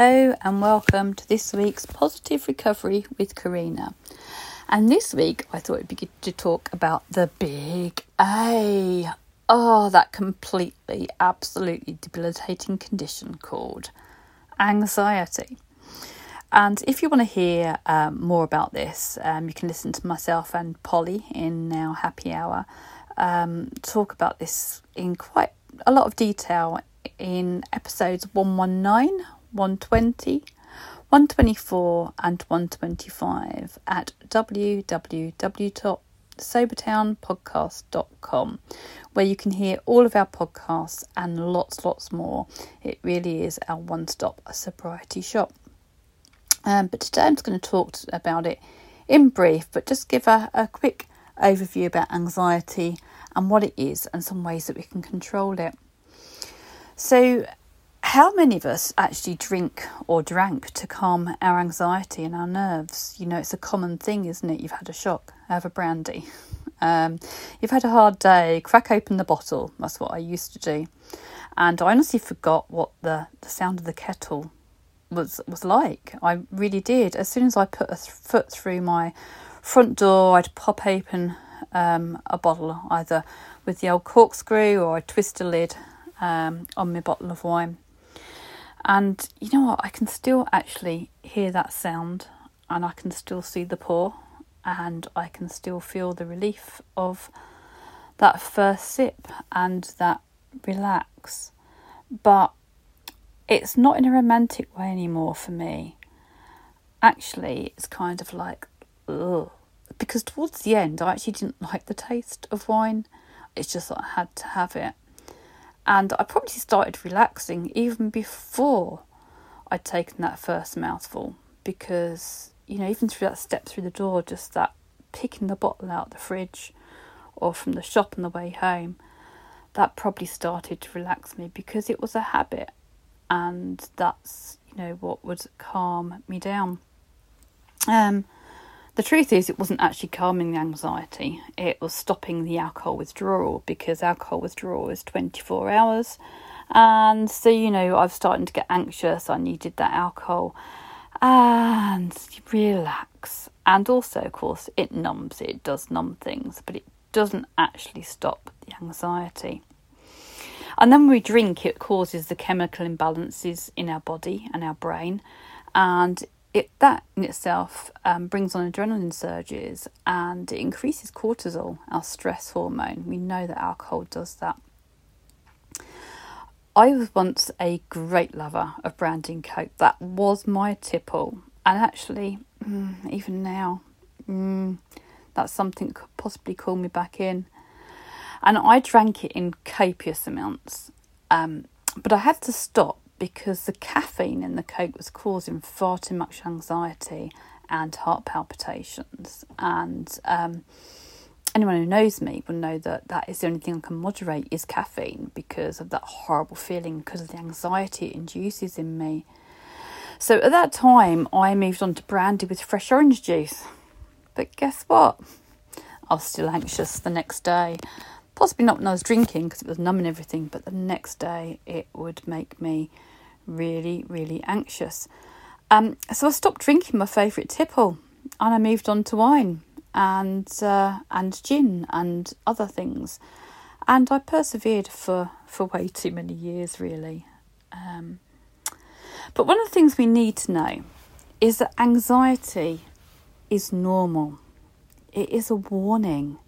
ho, and welcome to this week's Positive Recovery with Karina. And this week, I thought it'd be good to talk about the big A. Oh, that completely, absolutely debilitating condition called anxiety. And if you want to hear um, more about this, um, you can listen to myself and Polly in now Happy Hour um, talk about this in quite a lot of detail in episodes 119, 120, 124, and 125 at www.sobertownpodcast.com, where you can hear all of our podcasts and lots, lots more. It really is our one stop sobriety shop. Um, but today I'm just going to talk about it in brief, but just give a, a quick overview about anxiety and what it is and some ways that we can control it. So, how many of us actually drink or drank to calm our anxiety and our nerves? You know, it's a common thing, isn't it? You've had a shock, have a brandy. Um, you've had a hard day, crack open the bottle. That's what I used to do. And I honestly forgot what the, the sound of the kettle was was like. I really did. As soon as I put a th- foot through my front door, I'd pop open um, a bottle either with the old corkscrew or I'd twist a lid um, on my bottle of wine. And you know what? I can still actually hear that sound and I can still see the pour and I can still feel the relief of that first sip and that relax. But it's not in a romantic way anymore for me. Actually, it's kind of like, ugh. Because towards the end, I actually didn't like the taste of wine. It's just that I had to have it. And I probably started relaxing even before I'd taken that first mouthful because, you know, even through that step through the door, just that picking the bottle out of the fridge or from the shop on the way home, that probably started to relax me because it was a habit and that's, you know, what would calm me down. Um, the truth is, it wasn't actually calming the anxiety, it was stopping the alcohol withdrawal because alcohol withdrawal is 24 hours. And so, you know, I was starting to get anxious, I needed that alcohol and relax. And also, of course, it numbs, it does numb things, but it doesn't actually stop the anxiety. And then when we drink, it causes the chemical imbalances in our body and our brain, and it that in itself um, brings on adrenaline surges and it increases cortisol, our stress hormone. We know that alcohol does that. I was once a great lover of brandy and coke. That was my tipple, and actually, mm, even now, mm, that's something that could possibly call me back in. And I drank it in copious amounts, um, but I had to stop because the caffeine in the Coke was causing far too much anxiety and heart palpitations. And um, anyone who knows me will know that that is the only thing I can moderate is caffeine because of that horrible feeling, because of the anxiety it induces in me. So at that time, I moved on to brandy with fresh orange juice. But guess what? I was still anxious the next day. Possibly not when I was drinking because it was numbing everything, but the next day it would make me really, really anxious. Um, so I stopped drinking my favourite tipple and I moved on to wine and uh, and gin and other things. And I persevered for, for way too many years, really. Um, but one of the things we need to know is that anxiety is normal, it is a warning.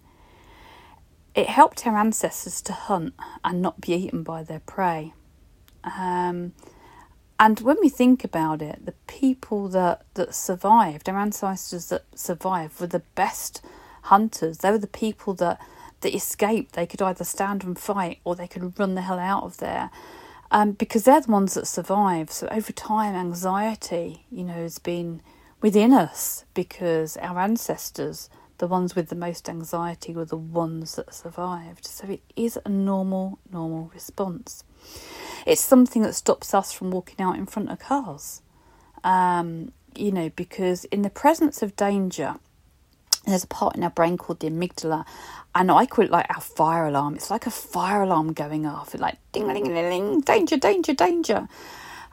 It helped our ancestors to hunt and not be eaten by their prey. Um, and when we think about it, the people that, that survived, our ancestors that survived, were the best hunters. They were the people that, that escaped. They could either stand and fight or they could run the hell out of there. Um, because they're the ones that survive. So over time, anxiety, you know, has been within us because our ancestors, the ones with the most anxiety, were the ones that survived. So it is a normal, normal response. It's something that stops us from walking out in front of cars. Um, you know, because in the presence of danger, there's a part in our brain called the amygdala, and I call it like our fire alarm. It's like a fire alarm going off, it's like ding ding ding ding, danger, danger, danger.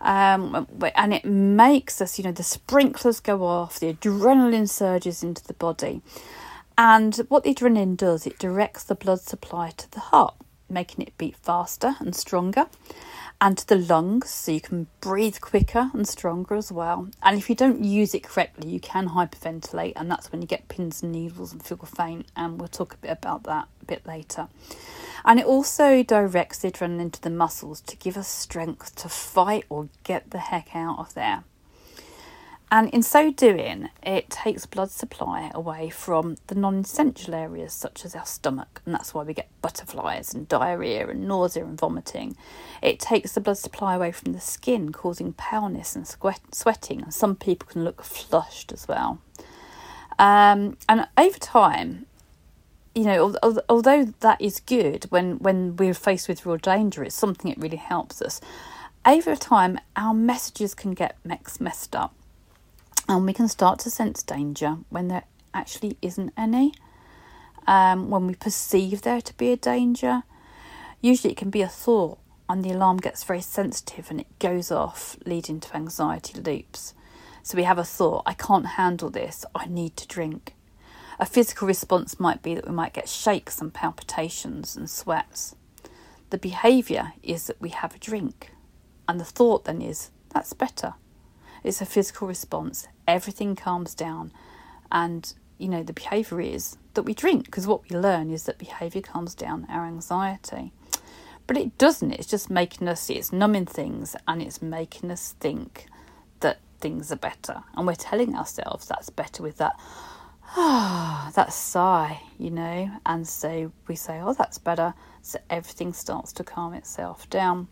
Um, and it makes us, you know, the sprinklers go off, the adrenaline surges into the body. And what the adrenaline does, it directs the blood supply to the heart, making it beat faster and stronger and to the lungs so you can breathe quicker and stronger as well. And if you don't use it correctly, you can hyperventilate, and that's when you get pins and needles and feel faint. And we'll talk a bit about that a bit later. And it also directs the adrenaline to the muscles to give us strength to fight or get the heck out of there. And in so doing, it takes blood supply away from the non essential areas such as our stomach, and that's why we get butterflies and diarrhea and nausea and vomiting. It takes the blood supply away from the skin, causing paleness and sweat- sweating, and some people can look flushed as well. Um, and over time, you know, although that is good when, when we're faced with real danger, it's something that really helps us. Over time, our messages can get mixed, messed up and we can start to sense danger when there actually isn't any. Um, when we perceive there to be a danger, usually it can be a thought, and the alarm gets very sensitive and it goes off, leading to anxiety loops. So we have a thought, I can't handle this, I need to drink. A physical response might be that we might get shakes and palpitations and sweats. The behaviour is that we have a drink, and the thought then is, that's better. It's a physical response. Everything calms down. And, you know, the behaviour is that we drink because what we learn is that behaviour calms down our anxiety. But it doesn't. It's just making us, it's numbing things and it's making us think that things are better. And we're telling ourselves that's better with that, ah, that sigh, you know. And so we say, oh, that's better. So everything starts to calm itself down.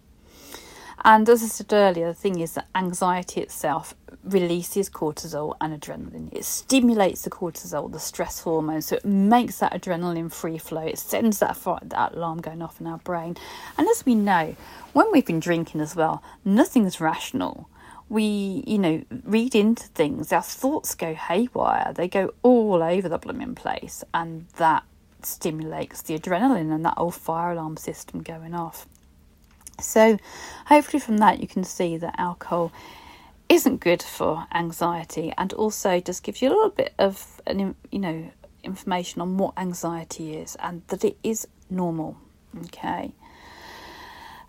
And as I said earlier, the thing is that anxiety itself releases cortisol and adrenaline. It stimulates the cortisol, the stress hormone, so it makes that adrenaline free flow. It sends that, that alarm going off in our brain. And as we know, when we've been drinking as well, nothing's rational. We, you know, read into things, our thoughts go haywire, they go all over the blooming place, and that stimulates the adrenaline and that old fire alarm system going off. So, hopefully, from that, you can see that alcohol isn't good for anxiety and also just gives you a little bit of an, you know information on what anxiety is and that it is normal okay?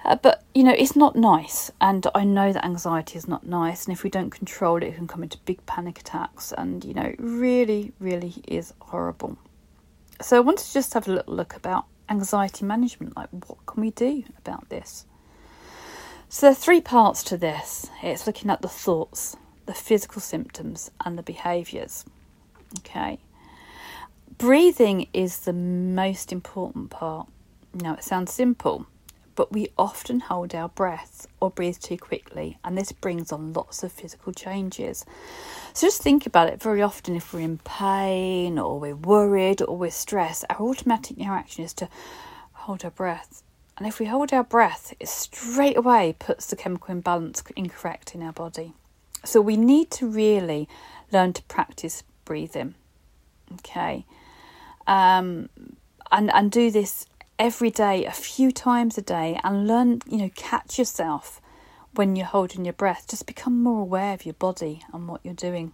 Uh, but you know it's not nice and i know that anxiety is not nice and if we don't control it it can come into big panic attacks and you know it really really is horrible. So i want to just have a little look about anxiety management like what can we do about this so there are three parts to this. It's looking at the thoughts, the physical symptoms, and the behaviours. Okay. Breathing is the most important part. Now it sounds simple, but we often hold our breath or breathe too quickly, and this brings on lots of physical changes. So just think about it very often if we're in pain or we're worried or we're stressed, our automatic reaction is to hold our breath and if we hold our breath, it straight away puts the chemical imbalance incorrect in our body. So we need to really learn to practice breathing. Okay. Um, and, and do this every day, a few times a day, and learn, you know, catch yourself when you're holding your breath. Just become more aware of your body and what you're doing.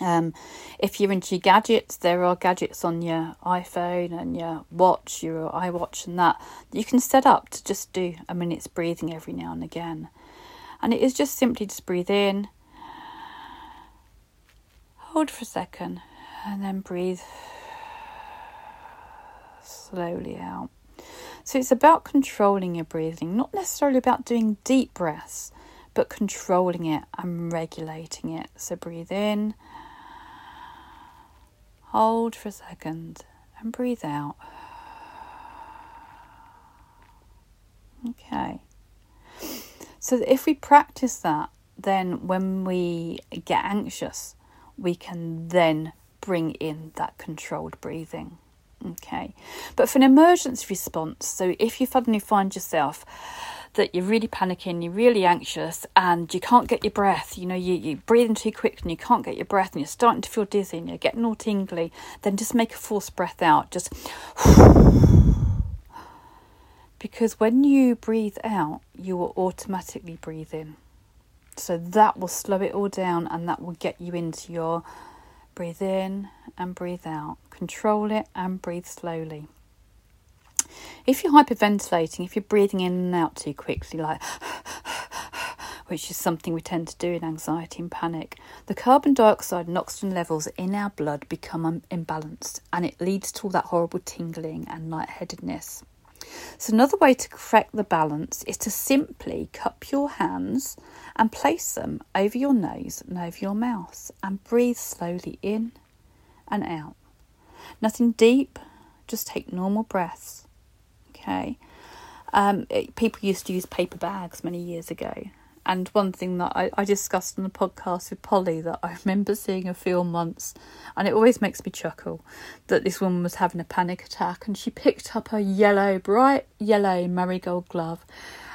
Um, if you're into gadgets, there are gadgets on your iPhone and your watch, your iWatch, and that you can set up to just do a minute's breathing every now and again. And it is just simply just breathe in, hold for a second, and then breathe slowly out. So it's about controlling your breathing, not necessarily about doing deep breaths, but controlling it and regulating it. So breathe in Hold for a second and breathe out. Okay. So if we practice that, then when we get anxious, we can then bring in that controlled breathing. Okay. But for an emergency response, so if you suddenly find yourself that you're really panicking, you're really anxious, and you can't get your breath. You know, you, you're breathing too quick and you can't get your breath, and you're starting to feel dizzy and you're getting all tingly, then just make a forced breath out. Just. because when you breathe out, you will automatically breathe in. So that will slow it all down and that will get you into your breathe in and breathe out. Control it and breathe slowly. If you're hyperventilating, if you're breathing in and out too quickly, like which is something we tend to do in anxiety and panic, the carbon dioxide and oxygen levels in our blood become imbalanced and it leads to all that horrible tingling and lightheadedness. So, another way to correct the balance is to simply cup your hands and place them over your nose and over your mouth and breathe slowly in and out. Nothing deep, just take normal breaths. Okay. Um, it, people used to use paper bags many years ago, and one thing that I, I discussed on the podcast with Polly that I remember seeing a film once, and it always makes me chuckle, that this woman was having a panic attack and she picked up a yellow, bright yellow marigold glove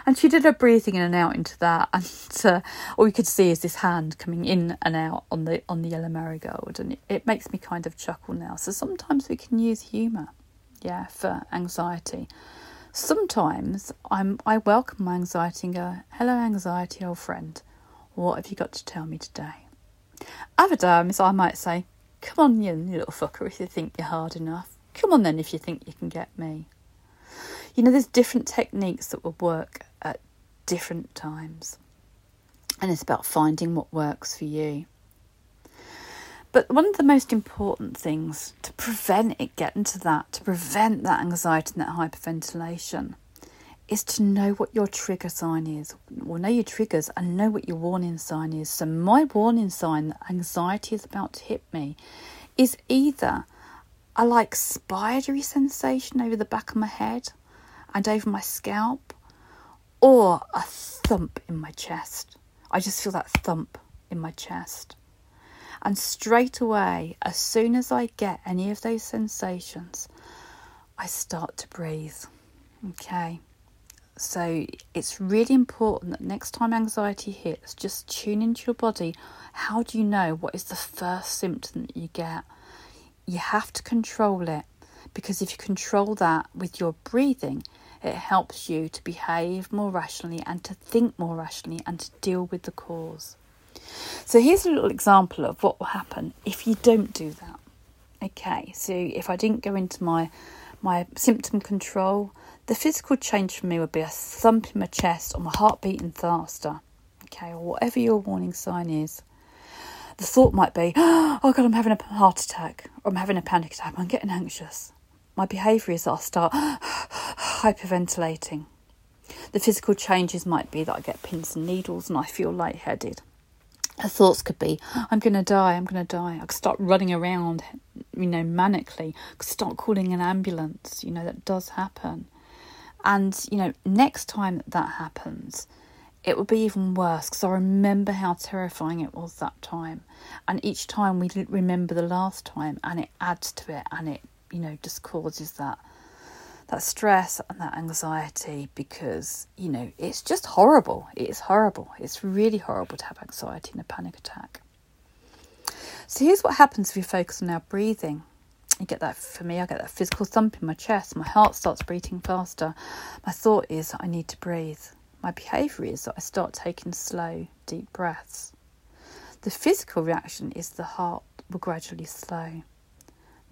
and she did her breathing in and out into that and uh, all you could see is this hand coming in and out on the on the yellow marigold and it, it makes me kind of chuckle now. So sometimes we can use humour yeah for anxiety Sometimes I'm I welcome my anxiety and go, Hello anxiety old friend, what have you got to tell me today? Other times I might say, Come on you little fucker if you think you're hard enough. Come on then if you think you can get me. You know, there's different techniques that will work at different times. And it's about finding what works for you. But one of the most important things to prevent it getting to that, to prevent that anxiety and that hyperventilation, is to know what your trigger sign is. Well, know your triggers and know what your warning sign is. So, my warning sign that anxiety is about to hit me is either a like spidery sensation over the back of my head and over my scalp, or a thump in my chest. I just feel that thump in my chest. And straight away, as soon as I get any of those sensations, I start to breathe. Okay. So it's really important that next time anxiety hits, just tune into your body. How do you know what is the first symptom that you get? You have to control it because if you control that with your breathing, it helps you to behave more rationally and to think more rationally and to deal with the cause. So here's a little example of what will happen if you don't do that. Okay, so if I didn't go into my my symptom control, the physical change for me would be a thump in my chest or my heart beating faster. Okay, or whatever your warning sign is. The thought might be, oh God, I'm having a heart attack, or I'm having a panic attack, I'm getting anxious. My behaviour is that I'll start hyperventilating. The physical changes might be that I get pins and needles and I feel lightheaded her thoughts could be, I'm going to die, I'm going to die. I could start running around, you know, manically. I could start calling an ambulance. You know, that does happen. And, you know, next time that, happens, it would be even worse because I remember how terrifying it was that time. And each time we remember the last time and it adds to it and it, you know, just causes that that stress and that anxiety because, you know, it's just horrible. It's horrible. It's really horrible to have anxiety and a panic attack. So here's what happens if we focus on our breathing. You get that for me, I get that physical thump in my chest. My heart starts beating faster. My thought is that I need to breathe. My behaviour is that I start taking slow, deep breaths. The physical reaction is the heart will gradually slow.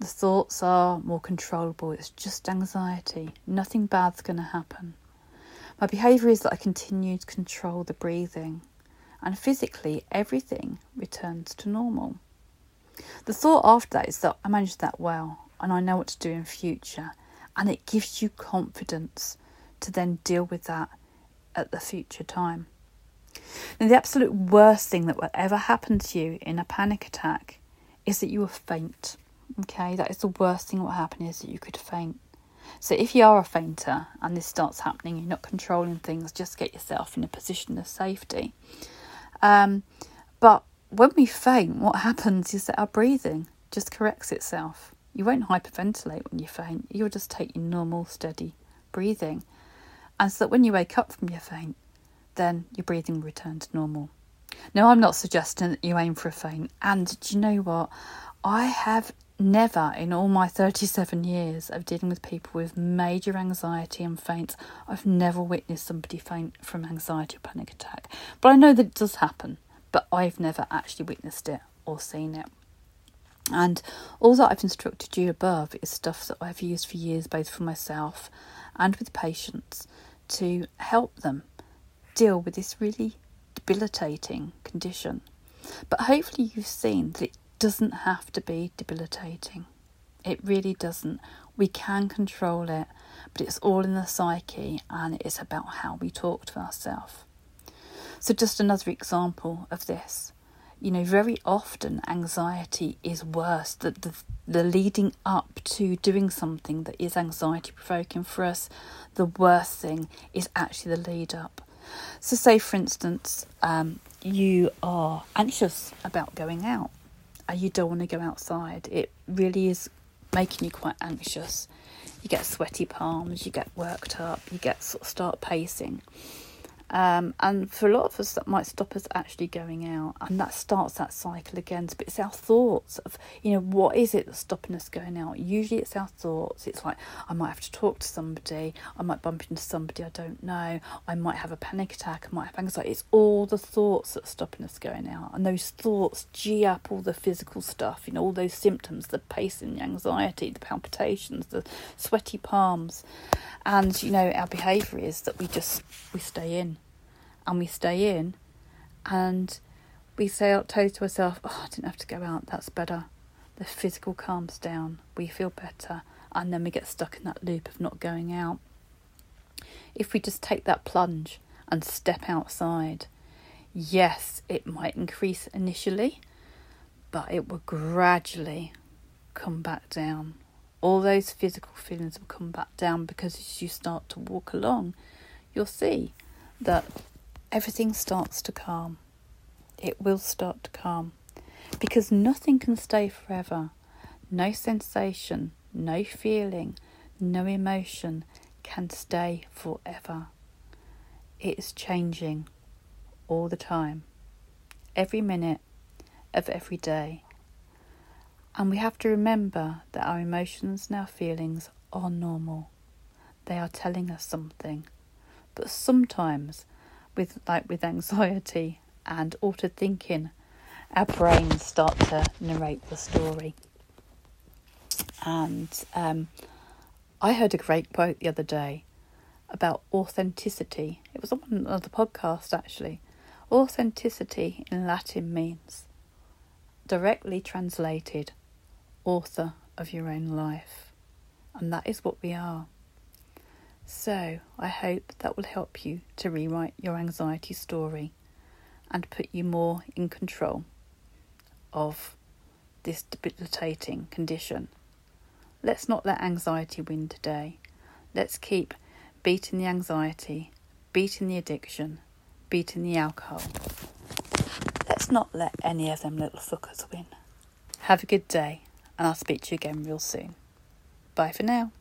The thoughts are more controllable. It's just anxiety. Nothing bad's going to happen. My behaviour is that I continue to control the breathing, and physically, everything returns to normal. The thought after that is that I managed that well and I know what to do in future, and it gives you confidence to then deal with that at the future time. And the absolute worst thing that will ever happen to you in a panic attack is that you will faint. Okay, that is the worst thing that will happen is that you could faint. So if you are a fainter and this starts happening, you're not controlling things, just get yourself in a position of safety. Um, but when we faint, what happens is that our breathing just corrects itself. You won't hyperventilate when you faint. You'll just take your normal, steady breathing. And so that when you wake up from your faint, then your breathing will return to normal. Now, I'm not suggesting that you aim for a faint. And do you know what? I have never in all my 37 years of dealing with people with major anxiety and faints, I've never witnessed somebody faint from anxiety or panic attack. But I know that it does happen, but I've never actually witnessed it or seen it. And all that I've instructed you above is stuff that I've used for years, both for myself and with patients, to help them deal with this really debilitating condition. But hopefully, you've seen that it doesn't have to be debilitating. It really doesn't. We can control it, but it's all in the psyche and it's about how we talk to ourselves. So, just another example of this. You know, very often anxiety is worse. The, the, the leading up to doing something that is anxiety provoking for us, the worst thing is actually the lead up. So, say for instance, um, you are anxious about going out Uh, you don't want to go outside. It really is making you quite anxious. You get sweaty palms, you get worked up, you get sort of start pacing. Um, and for a lot of us, that might stop us actually going out, and that starts that cycle again. But it's our thoughts of, you know, what is it that's stopping us going out? Usually, it's our thoughts. It's like I might have to talk to somebody, I might bump into somebody I don't know, I might have a panic attack, I might have anxiety. It's all the thoughts that are stopping us going out, and those thoughts g up all the physical stuff. You know, all those symptoms, the pacing, the anxiety, the palpitations, the sweaty palms, and you know, our behaviour is that we just we stay in and we stay in and we say to ourselves, Oh, I didn't have to go out, that's better. The physical calms down, we feel better, and then we get stuck in that loop of not going out. If we just take that plunge and step outside, yes, it might increase initially, but it will gradually come back down. All those physical feelings will come back down because as you start to walk along, you'll see that everything starts to calm. It will start to calm because nothing can stay forever. No sensation, no feeling, no emotion can stay forever. It is changing all the time, every minute of every day. And we have to remember that our emotions and our feelings are normal. They are telling us something. But sometimes with like with anxiety and altered thinking, our brains start to narrate the story. And um, I heard a great quote the other day about authenticity. It was on another podcast actually. Authenticity in Latin means, directly translated, author of your own life. And that is what we are. So, I hope that will help you to rewrite your anxiety story and put you more in control of this debilitating condition. Let's not let anxiety win today. Let's keep beating the anxiety, beating the addiction, beating the alcohol. Let's not let any of them little fuckers win. Have a good day, and I'll speak to you again real soon. Bye for now.